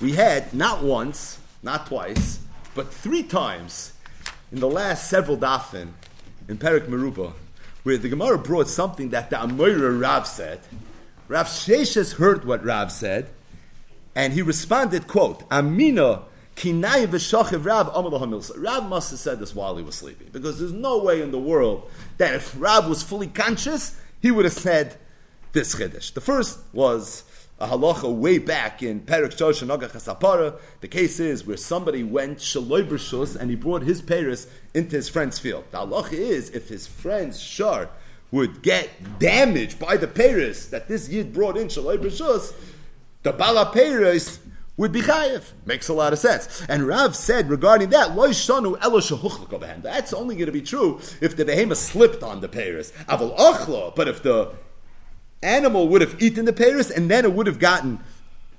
we had not once, not twice, but three times in the last several dafin in Perik Meruba, where the Gemara brought something that the Amoira Rav said. Rav Sheshes heard what Rav said, and he responded, quote, Amina kinai v'shachiv Rav Amal Rav must have said this while he was sleeping, because there's no way in the world that if Rav was fully conscious, he would have said this chiddush. The first was a halacha way back in Perik Shosh and Chasapara. The case is where somebody went shaloi b'shus and he brought his Paris into his friend's field. The halacha is if his friend's shar would get damaged by the Paris that this yid brought in shaloi b'shus, the bala would be chayiv. Makes a lot of sense. And Rav said regarding that, loy shanu That's only going to be true if the behemoth slipped on the Paris. Aval achla, but if the animal would have eaten the Paris and then it would have gotten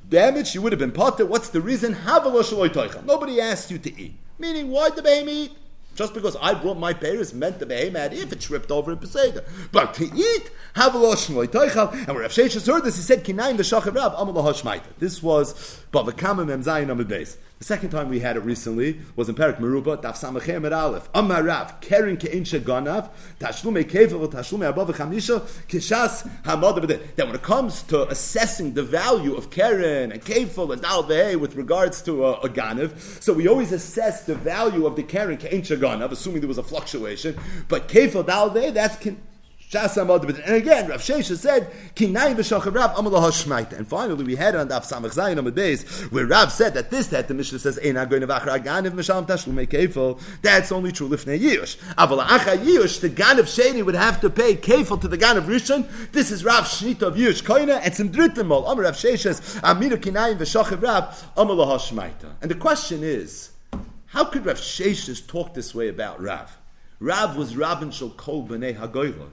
damaged, you would have been potter. What's the reason? Nobody asked you to eat. Meaning, why the behemoth eat? Just because I brought my Paris meant the behemoth if it tripped over in Peseda. But to eat, have a loitoichal. And where Rav Sheshes heard this, he said, Kinaim v'shachav Rav, amal This was Bavakama Mem Zayin Amid Beis. The second time we had it recently was in Perak Meruba, Daf Samachem et Aleph. Amar Rav, Keren Ke'in Sheganav, Tashlume Kevel, Tashlume Above Chamisha, Kishas Hamad That when it comes to assessing the value of Keren and Kevel and Dal with regards to a, a Ganav, so we always assess the value of the Keren Ke'in Sheganav, assuming there was a fluctuation, but Kevel Dal that's and again, Rav Shesha said, Kinai v'shachav Rav amalah hashmaita. And finally, we had on Daf Samach Zayin on the days where Rav said that this that the Mishnah says, Ein hagoyin v'achar ganiv m'shalom tashlum kefil. That's only true lifnei Yush. Aval acha Yush, the Ganav Sheni would have to pay kefil to the Ganav Rishon. This is Rav Shnita of Yush Koina. It's in Drittemol. Amar Rav Shesha Amir Kinai v'shachav Rav amalah hashmaita. And the question is, how could Rav Sheshes talk this way about Rav? Rav was Rabin Shal Kol B'nei Hagoyla.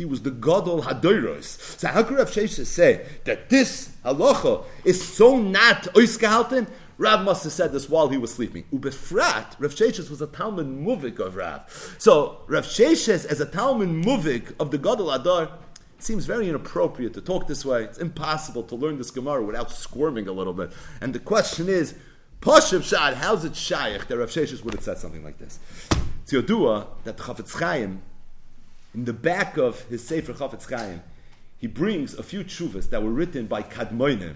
He was the Gadol Hadoros. So how could Rav Shesha say that this halacha is so not oisgehalten? Rav must have said this while he was sleeping. Ubefrat, Rav Sheshes was a Talmud Muvik of Rav. So Rav Sheshes, as a Talmud Muvik of the Gadol Adar, it seems very inappropriate to talk this way. It's impossible to learn this Gemara without squirming a little bit. And the question is, Pashav Shad, how's it Shaykh that Rav Sheshes would have said something like this? It's Yodua that the Chafetz Chaim in the back of his Sefer Chafetz Chaim, he brings a few tshuvas that were written by Kadmoinim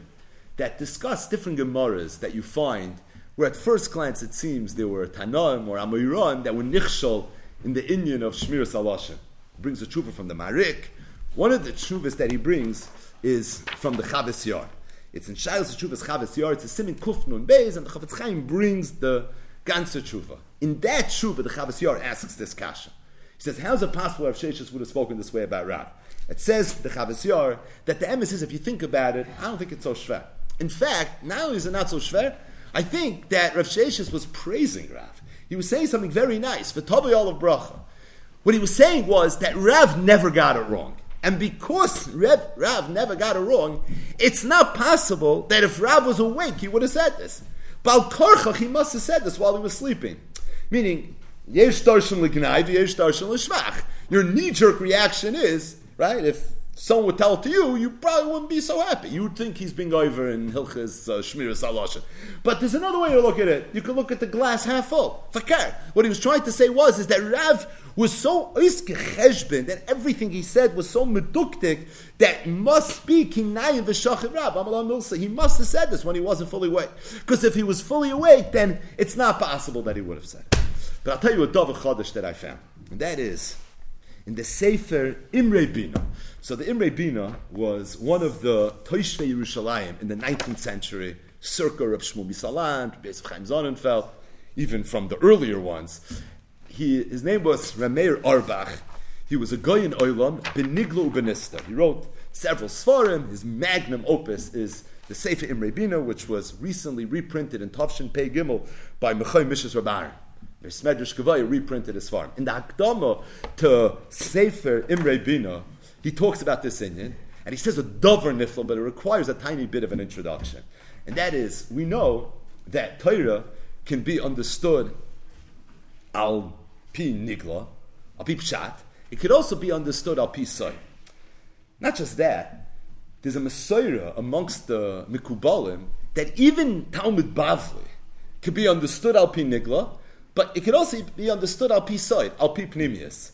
that discuss different Gemaras that you find where at first glance it seems there were Tanaim or Amoiran that were nichshol in the Indian of Shmir Salashim. He brings a tshuva from the Marik. One of the tshuvas that he brings is from the Chavis Yar. It's in Shailas Tshuvas Chavis Yar. It's a Simin Kufnun Beis, and the Chafetz Chaim brings the Ganser tshuva. In that tshuva, the Chavis Yar asks this kasha. He says, how is it possible Rav Sheshis would have spoken this way about Rav? It says, the Chavis that the emes is, if you think about it, I don't think it's so shver. In fact, now is it not so shver? I think that Rav Sheshis was praising Rav. He was saying something very nice, all of Bracha. What he was saying was that Rav never got it wrong. And because Rav, Rav never got it wrong, it's not possible that if Rav was awake, he would have said this. Bal Korchach, he must have said this while he was sleeping. Meaning, Yesh darshan yesh darshan. Your knee-jerk reaction is, right, if someone would tell it to you, you probably wouldn't be so happy. You would think he's being over in Hilchas uh, Shmiras But there's another way to look at it. You can look at the glass half full. Fakar. What he was trying to say was is that Rav was so cheshbin that everything he said was so meduktik that must be kinayim v'shachir Rav. He must have said this when he wasn't fully awake. Because if he was fully awake, then it's not possible that he would have said. It. But I'll tell you a Dovah Chodesh that I found. And that is in the Sefer Imre Bina. So the Imre Bina was one of the Toishvei Yerushalayim in the 19th century, circa of Shmuel Bisalant, Beis Chaim Sonnenfeld, even from the earlier ones. He, his name was Rameir Auerbach. He was a Goyen Oilam, Beniglo Ubenista. He wrote several Svarim. His magnum opus is the Sefer Imre Bina, which was recently reprinted in Tavshin Pei Gimel by Mechai Mishas Rabarim. There's Medrash Kavaya reprinted his farm. In the Akdama to Sefer Imre Bina, he talks about this Indian, and he says a dover nifl, but it requires a tiny bit of an introduction. And that is, we know that Torah can be understood al pi nigla, al pi pshat. It could also be understood al pi soy. Not just that, there's a Messiah amongst the Mikubalim that even Talmud Bavli could be understood al pi nigla, but it can also be understood al pi side, al pnimius.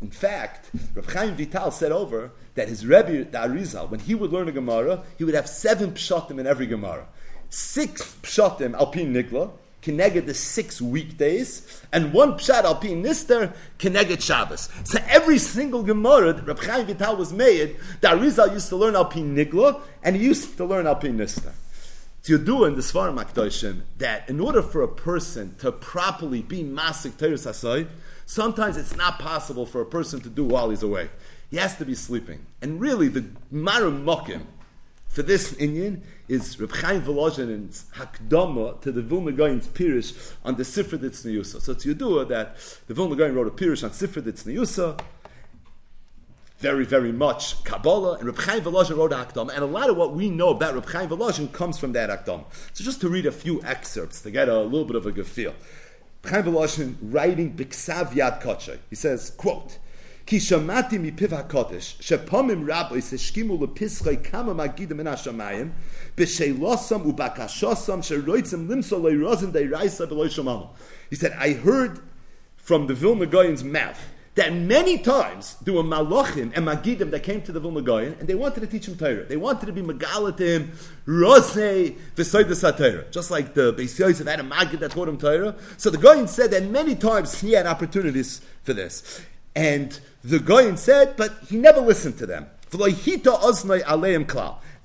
In fact, Reb Chaim Vital said over that his Rebbe, the Arizal, when he would learn a Gemara, he would have seven pshatim in every Gemara. Six pshatim al pi nigla, connected the six weekdays, and one pshat al pi nister connected Shabbos. So every single Gemara that Reb Chaim Vital was made, the Arizal used to learn al pi nigla, and he used to learn al pi nister. So you do in the Svarim Akdoshim that in order for a person to properly be Masik Teres Hasoy, sometimes it's not possible for a person to do while he's awake. He has to be sleeping. And really, the Marum Mokim for this Inyan is Reb Chaim Volozhin's Hakdama to the Vilna Gaon's Pirish on the Sifra Ditzniyusa. So it's Yudua that the Vilna Gaon wrote a Pirish on Sifra Ditzniyusa, very, very much Kabbalah, and Reb Chaim Volozhin wrote Akdam, and a lot of what we know about Reb Chaim Volozhin comes from that Akdam. So just to read a few excerpts to get a little bit of a good feel. Chaim Volozhin writing Biksav Yad Kotche, he says, quote, Ki shamati mi piv hakodesh, shepomim rabbis heshkimu lepischoi kama magida min hashamayim, b'sheilosam ubakashosam sheroitzim limso leirozim deiraisa b'loi shomamo. He said, I heard from the Vilnagoyin's mouth that many times there were malachim and magidim that came to the Vilna Goyen and they wanted to teach him Torah. They wanted to be megala to him, rosei v'soidas Torah. Just like the Beis Yosef had a magid that taught him Torah. So the Goyen said that many times he had opportunities for this. And the Goyen said, but he never listened to them.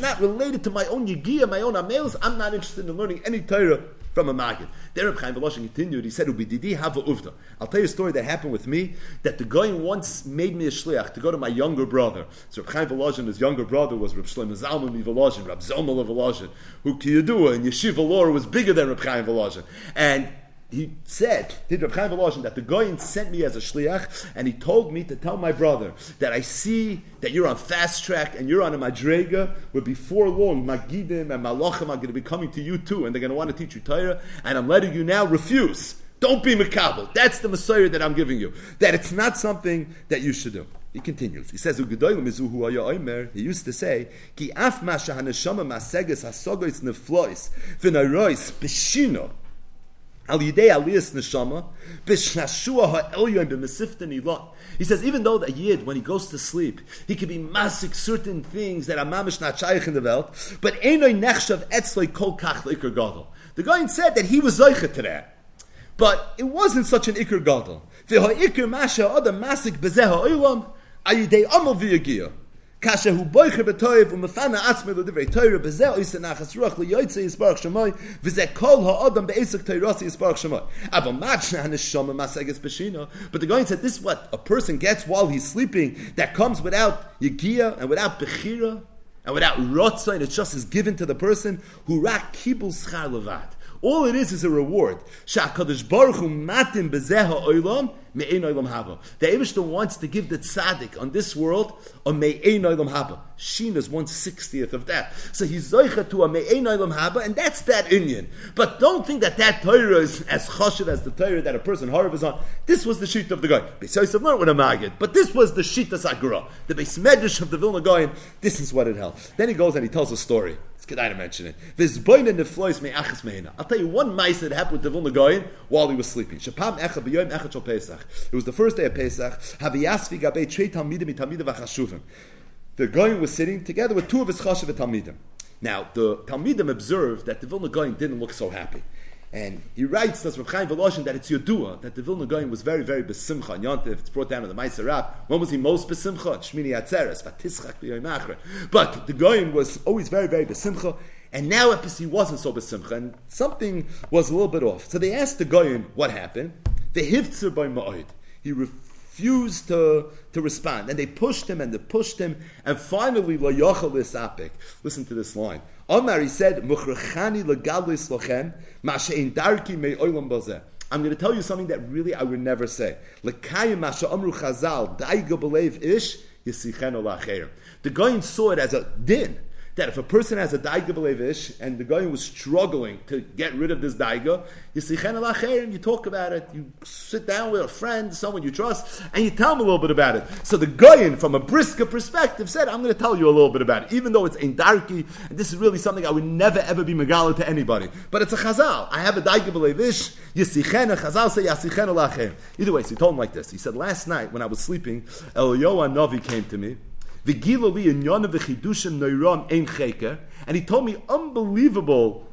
not related to my own Yigia, my own Amelis, I'm not interested in learning any Torah from a Magid. There, Reb Chaim Voloshin continued. He said, "Ubididi have uvda." I'll tell you a story that happened with me. That the guy once made me a shliach to go to my younger brother. So Reb Chaim Voloshin, his younger brother was Reb Shlomo Zalman Voloshin, Reb Zomel Voloshin, who Kiyadua in Yeshiva Law was bigger than Reb Chaim Voloshin, and he said, that the Goyin sent me as a shliach, and he told me to tell my brother that I see that you're on fast track and you're on a madrega, where before long, Magidim and Malachim are going to be coming to you too, and they're going to want to teach you Torah, and I'm letting you now refuse. Don't be makabel. That's the Messiah that I'm giving you. That it's not something that you should do. He continues. He says, He used to say, Ki af ma shahaneshama maseges hasogois neflois v'narois b'shino Al Yidei Aliyas Neshama, B'Shnashua Ha'elyon B'Mesifta Nilot. He says, even though the Yid, when he goes to sleep, he can be masik certain things that are mamish not shaykh in the world, but Einoi Nechshav Etzloi Kol Kach L'Ikr Gadol. The guy said that he was Zoicha to that. But it wasn't such an Ikr Gadol. V'ha'ikr Masha Adam Masik B'Zeh Ha'olam, Ayidei Amal V'Yagiyah. Kashe hu boyche betoyv um fana atsme do divrei toyre beze oise nachas ruach li yoytze is barach shmoy vize kol ha adam beisik toyros is barach shmoy aber machne han shom masages beshino but the going said this is what a person gets while he's sleeping that comes without yigia and without bechira and without rotza and it just is given to the person who rak kibul schar levad all it is is a reward. Shakadosh Baruch Hu. The Eibushter wants to give the tzaddik on this world a me'ein oilam haba. Shin is one sixtieth of that. So he's zoicha to a me'ein haba, and that's that Indian. But don't think that that Torah is as choshev as the Torah that a person harav is on. This was the sheet of the guy. Besides, learned with a magid, but this was the sheet of Sagura, the base medrash of the Vilna Goyen. This is what it held. Then he goes and he tells a story. It's good to mention it. This boin in the flois me achas. I'll tell you one mice that happened with the Vilna Goyen while he was sleeping. It was the first day of Pesach. Talmidim. The Goyen was sitting together with two of his chashuv talmidim. Now, the Talmidim observed that the Vilna didn't look so happy. And he writes, that's Reb Chaim Voloshin, that it's Yodua, that the Vilna Goyen was very, very besimcha. And Yontif, it's brought down in the Meiser Rab. When was he most besimcha? Shmini Atzeres, Vatischach B'yoyim But the Goyen was always very, very besimcha. And now he wasn't so besimcha, and something was a little bit off. So they asked the Goyen what happened. The Hivtzer by Ma'od. He refused to, to respond. And they pushed him and they pushed him. And finally, Lo Yochel Listen to this line. Omar, he said, Muchrechani legalis lochem, ma'she'in darki me oilam bazeh. I'm going to tell you something that really I would never say. Lekayim masha amru chazal, daiga belev ish, yisichen olacheir. The Goyin saw it as a din that if a person has a daiga belevish and the guy was struggling to get rid of this daiga, you see you talk about it, you sit down with a friend, someone you trust, and you tell them a little bit about it. So the guy, from a brisker perspective, said, I'm going to tell you a little bit about it, even though it's in darky, and this is really something I would never ever be megala to anybody. But it's a chazal. I have a daiga belevish, yisichen, a chazal say yasichen. Either way, so he told him like this. He said, last night when I was sleeping, Eliyahu Navi came to me, and he told me unbelievable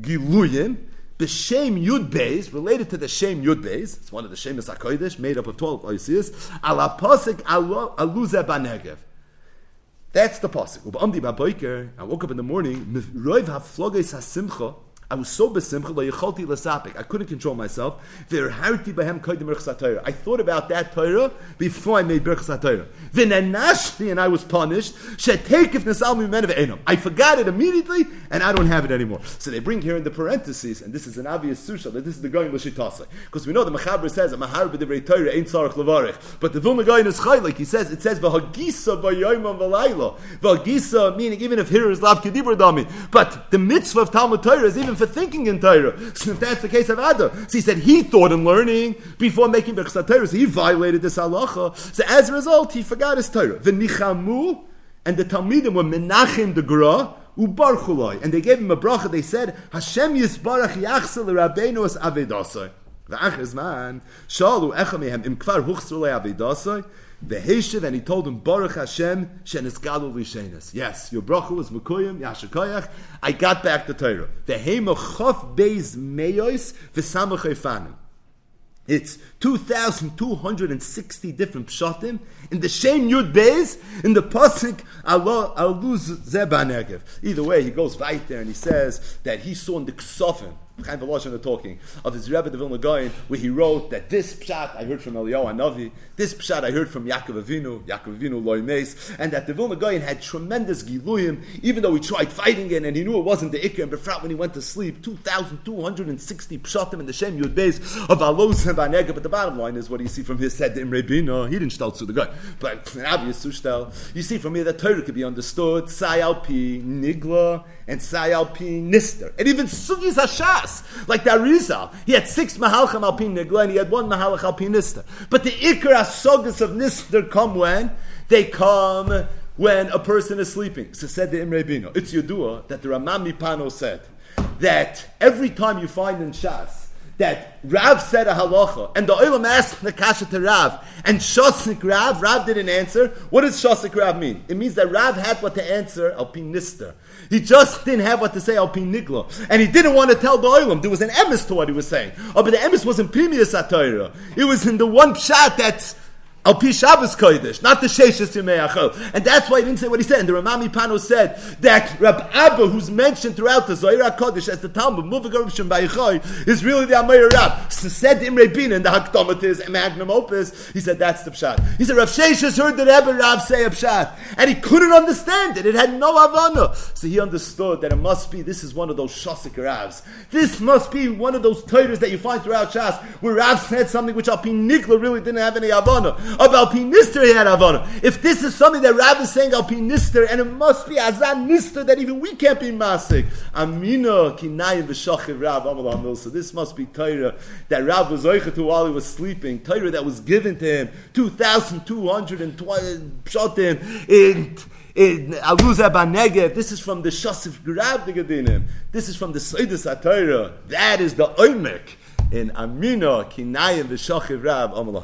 giluyim, the Shem Yud Beis, related to the Shem Yud Beis, it's one of the Shemus HaKodesh, made up of 12 Oisias, ala posik aluze banegev. That's the posik. I woke up in the morning, I was so besimcha. I couldn't control myself. I thought about that Torah before I made berachas Torah. V'nanashti and I was punished. I forgot it immediately and I don't have it anymore. So they bring here in the parentheses, and this is an obvious susha that this is the going l'shitasa because we know the Mechaber says Torah ain't tzarich levarich, but the Vilna Gaon is chay like he says. It says v'hagisa v'yoyim v'layla. V'hagisa meaning even if here is lav kedibur dami, but the mitzvah of Talmud Torah is even for thinking in Torah. So if that's the case of Ada, so he said he thought in learning before making Berchsat Torah, so he violated this halacha. So as a result, he forgot his Torah. The Nichamu and the Talmidim were Menachem the Gra, Ubarchuloi, and they gave him a bracha. They said, Hashem Yisbarach Yachsel Rabbeinu as Avedasai. V'achaz man, shalu mehem im kvar huchsrulei avedasai, Veheshiv, and he told him, Baruch Hashem, shenisgalu lishenis. Yes, your bracha was mekuyim, yashikoyach. I got back the Torah. Vehema chof beis meyois, v'samach efanim. It's 2,260 different pshatim in the same Yud Beis, in the Pasik, I'll lose Zeba Either way, he goes right there and he says that he saw in the Ksofim, Chaim Voloshin talking of his Rebbe the Vilna where he wrote that this pshat I heard from Eliyahu Navi, this pshat I heard from Yaakov Avinu, Yaakov Avinu Loy Meis, and that the Vilna had tremendous giluyim, even though he tried fighting it and he knew it wasn't the Ikr, and Befrat when he went to sleep, 2,260 pshatim in the Shem Yud Beis of Alos and Banega, but the bottom line is what you see from his said Imre Bina, he didn't stel to the guy, but an obvious sushtel, you see from here that Torah could be understood, Sayal Pi Nigla, and Sayal Pi Nister, and even Sugis Hashas, like the Arizal. He had six Mahalchim Alpin Nigla and he had one Mahalach Alpin Nister. But the Ikar Asogas of Nister come when? They come when a person is sleeping. So said the Imre Bino. It's Yudua that the Rama MiPano said that every time you find in Shas that Rav said a halacha, and the Olam asked the kasha to Rav, and Shosnik Rav, Rav didn't answer. What does Shosnik Rav mean? It means that Rav had what to answer, Alpin Nister. He just didn't have what to say Alpin Nigla. And he didn't want to tell the Olam. There was an emes to what he was saying. Oh, but the emes wasn't Primius Atayra. It was in the one shot that's Al Pi Shabbos Kodesh, not the Sheshes Yimei Achol. And that's why he didn't say what he said. And the Rama MiPano said that Rab Abba, who's mentioned throughout the Zohar Kodesh as the Talmud, Muvagar Shem Bayichoy, is really the Amayr Rab. So said Imre Bin in the Hakdomatis, Magnum Opus, he said that's the Pshat. He said Rav Sheshes heard the Rebbe Rav say a Pshat. And he couldn't understand it. It had no Havana. So he understood that it must be, this is one of those Shosik Ravs. This must be one of those Torahs that you find throughout Shas, where Rav said something which Al Pi Nikla really didn't have any Havana of Alpinister he had Havana. If this is something that Rav is saying Alpinister, and it must be Azan Nister that even we can't be Masik. Amina Kinayim V'Shachiv Rav Amal So this must be Torah that Rav was to while he was sleeping. Torah that was given to him 2,220 Pshatim in in Aluza Banegev. This is from the Shasif Grab the Gedinim. This is from the Seidus HaTorah. That is the Oimek in Amina Kinayim V'Shachiv Rav Amal